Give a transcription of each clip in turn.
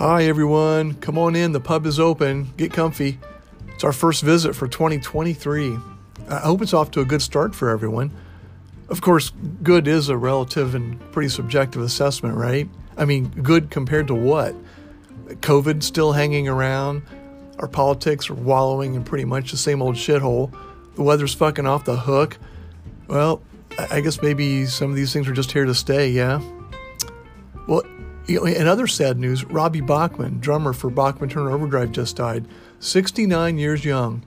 Hi, everyone. Come on in. The pub is open. Get comfy. It's our first visit for 2023. I hope it's off to a good start for everyone. Of course, good is a relative and pretty subjective assessment, right? I mean, good compared to what? COVID still hanging around. Our politics are wallowing in pretty much the same old shithole. The weather's fucking off the hook. Well, I guess maybe some of these things are just here to stay, yeah? In other sad news, Robbie Bachman, drummer for Bachman Turner Overdrive, just died, 69 years young.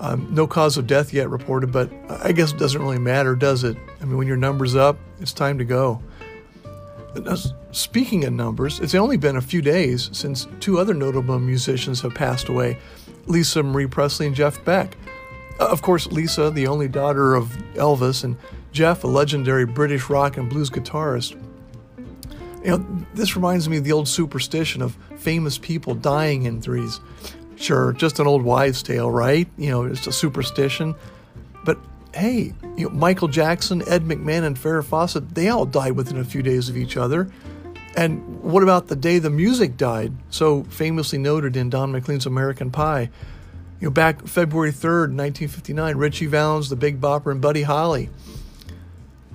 Um, no cause of death yet reported, but I guess it doesn't really matter, does it? I mean, when your number's up, it's time to go. Now, speaking of numbers, it's only been a few days since two other notable musicians have passed away Lisa Marie Presley and Jeff Beck. Uh, of course, Lisa, the only daughter of Elvis, and Jeff, a legendary British rock and blues guitarist. You know, this reminds me of the old superstition of famous people dying in threes. Sure, just an old wives' tale, right? You know, it's a superstition. But hey, you know, Michael Jackson, Ed McMahon, and Farrah Fawcett, they all died within a few days of each other. And what about the day the music died, so famously noted in Don McLean's American Pie? You know, back February 3rd, 1959, Ritchie Valens, the Big Bopper, and Buddy Holly.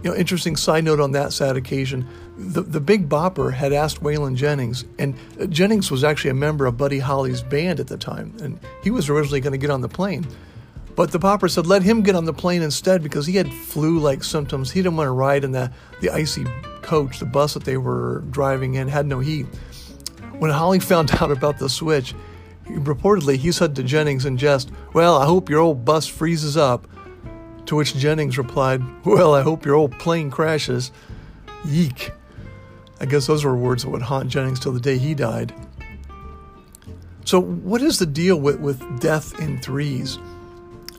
You know, interesting side note on that sad occasion. The, the Big Bopper had asked Waylon Jennings, and uh, Jennings was actually a member of Buddy Holly's band at the time, and he was originally going to get on the plane. But the Bopper said let him get on the plane instead because he had flu-like symptoms. He didn't want to ride in the, the icy coach, the bus that they were driving in, had no heat. When Holly found out about the switch, he, reportedly he said to Jennings in jest, Well, I hope your old bus freezes up. To which Jennings replied, Well, I hope your old plane crashes. Yeek. I guess those were words that would haunt Jennings till the day he died. So, what is the deal with, with death in threes?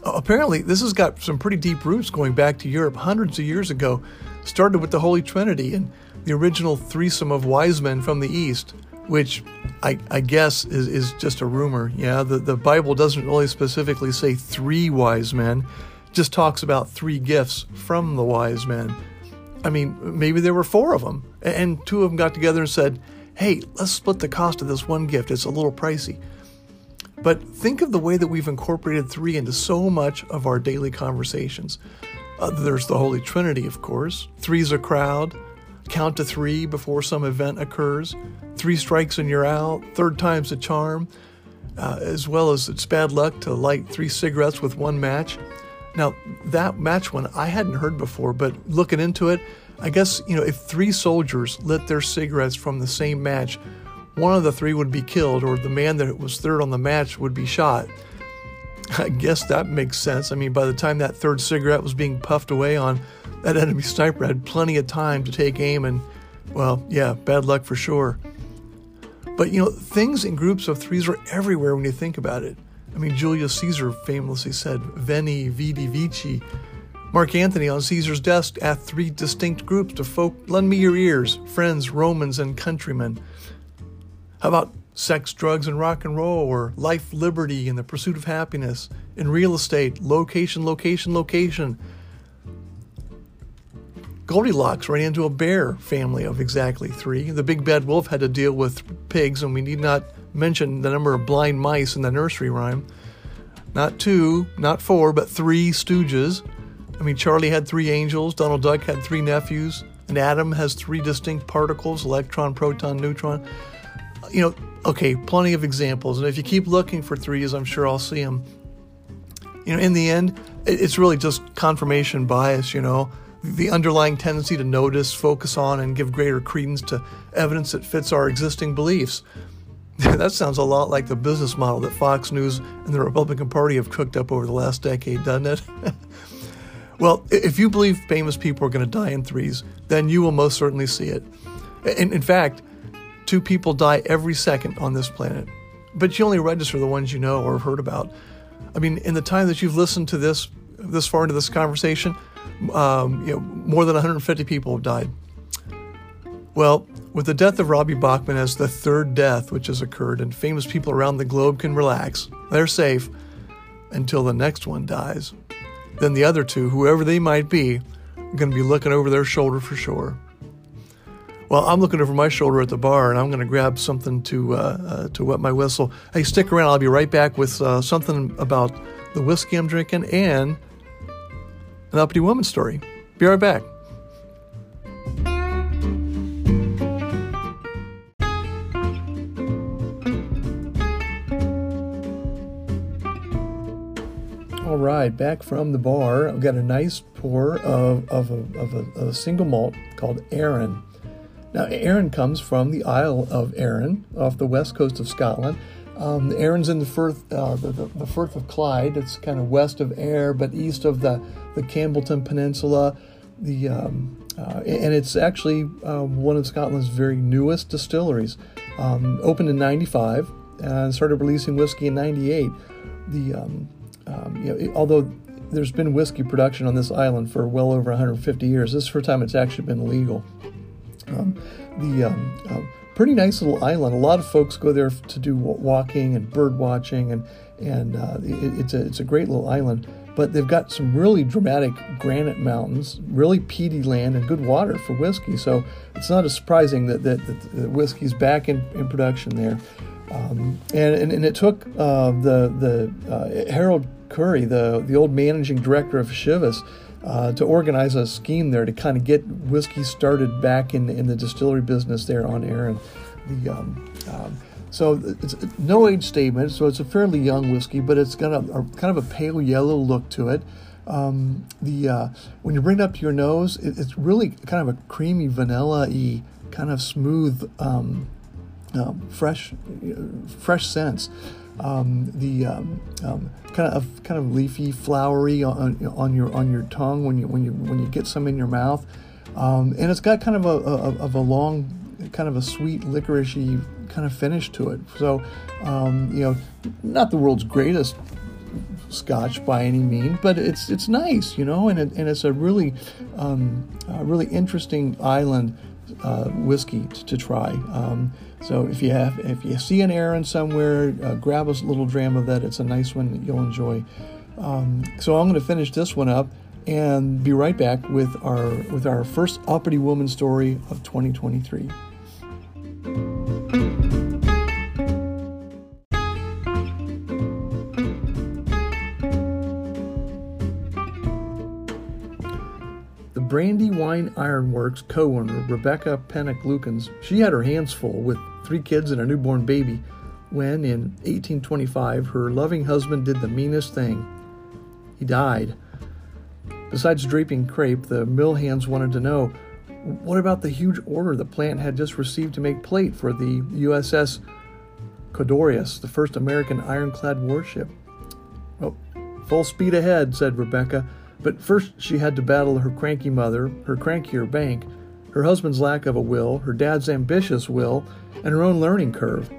apparently, this has got some pretty deep roots going back to Europe hundreds of years ago. Started with the Holy Trinity and the original threesome of wise men from the East, which I, I guess is, is just a rumor. Yeah, the, the Bible doesn't really specifically say three wise men, just talks about three gifts from the wise men. I mean, maybe there were four of them, and two of them got together and said, hey, let's split the cost of this one gift. It's a little pricey. But think of the way that we've incorporated three into so much of our daily conversations. Uh, there's the Holy Trinity, of course. Three's a crowd. Count to three before some event occurs. Three strikes and you're out. Third time's a charm. Uh, as well as it's bad luck to light three cigarettes with one match. Now, that match one I hadn't heard before, but looking into it, I guess, you know, if three soldiers lit their cigarettes from the same match, one of the three would be killed, or the man that was third on the match would be shot. I guess that makes sense. I mean, by the time that third cigarette was being puffed away on, that enemy sniper had plenty of time to take aim and, well, yeah, bad luck for sure. But you know, things in groups of threes are everywhere when you think about it. I mean, Julius Caesar famously said, Veni, vidi, vici. Mark Antony on Caesar's desk asked three distinct groups to folk, lend me your ears, friends, Romans, and countrymen. How about sex, drugs, and rock and roll, or life, liberty, and the pursuit of happiness? In real estate, location, location, location. Goldilocks ran into a bear family of exactly three. The big bad wolf had to deal with pigs, and we need not mention the number of blind mice in the nursery rhyme. Not two, not four, but three stooges. I mean, Charlie had three angels, Donald Duck had three nephews, and Atom has three distinct particles electron, proton, neutron you know, okay, plenty of examples. And if you keep looking for threes, I'm sure I'll see them. You know, in the end, it's really just confirmation bias, you know, the underlying tendency to notice, focus on, and give greater credence to evidence that fits our existing beliefs. that sounds a lot like the business model that Fox News and the Republican Party have cooked up over the last decade, doesn't it? well, if you believe famous people are going to die in threes, then you will most certainly see it. In, in fact, Two people die every second on this planet, but you only register the ones you know or have heard about. I mean, in the time that you've listened to this this far into this conversation, um, you know, more than 150 people have died. Well, with the death of Robbie Bachman as the third death which has occurred, and famous people around the globe can relax, they're safe until the next one dies. Then the other two, whoever they might be, are going to be looking over their shoulder for sure. Well, I'm looking over my shoulder at the bar, and I'm going to grab something to uh, uh, to wet my whistle. Hey, stick around. I'll be right back with uh, something about the whiskey I'm drinking and an uppity woman story. Be right back. All right, back from the bar. I've got a nice pour of, of, a, of a, a single malt called Arran. Now, Arran comes from the Isle of Arran off the west coast of Scotland. Um, in the Firth, uh, the, the, the, Firth of Clyde. It's kind of west of Ayr, but east of the, the Campbeltown Peninsula. The um, uh, and it's actually uh, one of Scotland's very newest distilleries. Um, opened in '95 and started releasing whiskey in '98. The um, um, you know, it, although there's been whiskey production on this island for well over 150 years, this is the first time it's actually been legal. Um, the um, uh, pretty nice little island. A lot of folks go there to do walking and bird watching, and and uh, it, it's a it's a great little island. But they've got some really dramatic granite mountains, really peaty land, and good water for whiskey. So it's not as surprising that that, that whiskey's back in, in production there. Um, and, and, and it took uh, the the uh, Harold Currie, the the old managing director of Chivas, uh, to organize a scheme there to kind of get whiskey started back in in the distillery business there on Arran. The um, um, so it's no age statement, so it's a fairly young whiskey, but it's got a, a kind of a pale yellow look to it. Um, the uh, when you bring it up to your nose, it, it's really kind of a creamy vanilla-y, kind of smooth, um, uh, fresh, fresh scents. Um, the um, um, kind of kind of leafy, flowery on, on your on your tongue when you when you when you get some in your mouth, um, and it's got kind of a, a, of a long, kind of a sweet licoricey kind of finish to it. So, um, you know, not the world's greatest scotch by any means, but it's it's nice, you know, and it, and it's a really um, a really interesting island uh, whiskey to, to try. Um, so if you have if you see an Arran somewhere, uh, grab a little dram of that. It's a nice one that you'll enjoy. Um, so I'm going to finish this one up and be right back with our with our first uppity woman story of 2023. Brandywine Ironworks co-owner Rebecca Pennock Lukens, she had her hands full with three kids and a newborn baby when, in 1825, her loving husband did the meanest thing. He died. Besides draping crepe, the mill hands wanted to know what about the huge order the plant had just received to make plate for the USS Codorus, the first American ironclad warship? Well, full speed ahead, said Rebecca. But first, she had to battle her cranky mother, her crankier bank, her husband's lack of a will, her dad's ambitious will, and her own learning curve.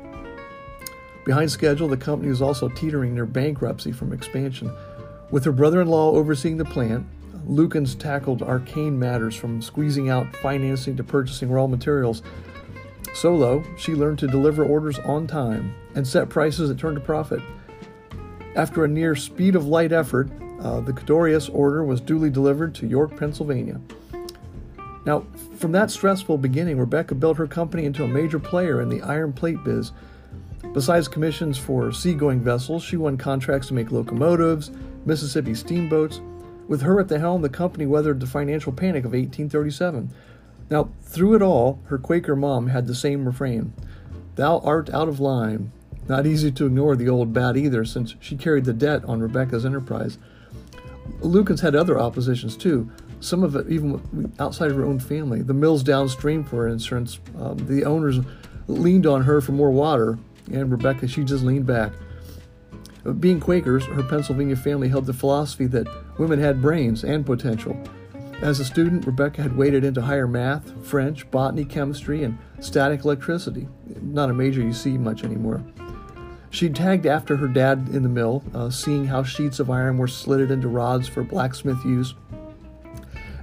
Behind schedule, the company was also teetering near bankruptcy from expansion. With her brother in law overseeing the plant, Lukens tackled arcane matters from squeezing out financing to purchasing raw materials. Solo, she learned to deliver orders on time and set prices that turned a profit. After a near speed of light effort, uh, the Codorus order was duly delivered to York, Pennsylvania. Now, from that stressful beginning, Rebecca built her company into a major player in the iron plate biz. Besides commissions for seagoing vessels, she won contracts to make locomotives, Mississippi steamboats. With her at the helm, the company weathered the financial panic of 1837. Now, through it all, her Quaker mom had the same refrain Thou art out of line. Not easy to ignore the old bat either, since she carried the debt on Rebecca's enterprise. Lukens had other oppositions too. Some of it even outside of her own family. The mills downstream, for instance, um, the owners leaned on her for more water, and Rebecca, she just leaned back. Uh, being Quakers, her Pennsylvania family held the philosophy that women had brains and potential. As a student, Rebecca had waded into higher math, French, botany, chemistry, and static electricity. Not a major you see much anymore. She tagged after her dad in the mill, uh, seeing how sheets of iron were slitted into rods for blacksmith use.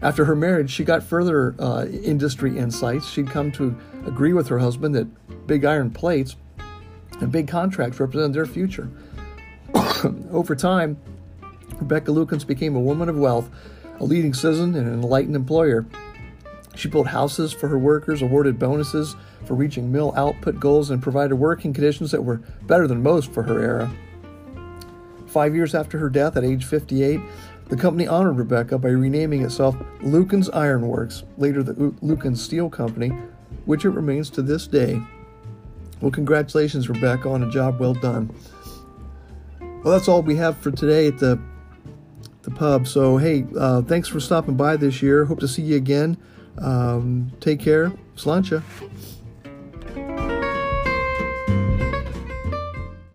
After her marriage, she got further uh, industry insights. She'd come to agree with her husband that big iron plates and big contracts represented their future. Over time, Rebecca Lukens became a woman of wealth, a leading citizen, and an enlightened employer. She built houses for her workers, awarded bonuses for reaching mill output goals, and provided working conditions that were better than most for her era. Five years after her death at age 58, the company honored Rebecca by renaming itself Lukens Iron Works, later the Lucan Steel Company, which it remains to this day. Well, congratulations, Rebecca, on a job well done. Well, that's all we have for today at the the pub. So, hey, uh, thanks for stopping by this year. Hope to see you again. Um, take care. Sláinte.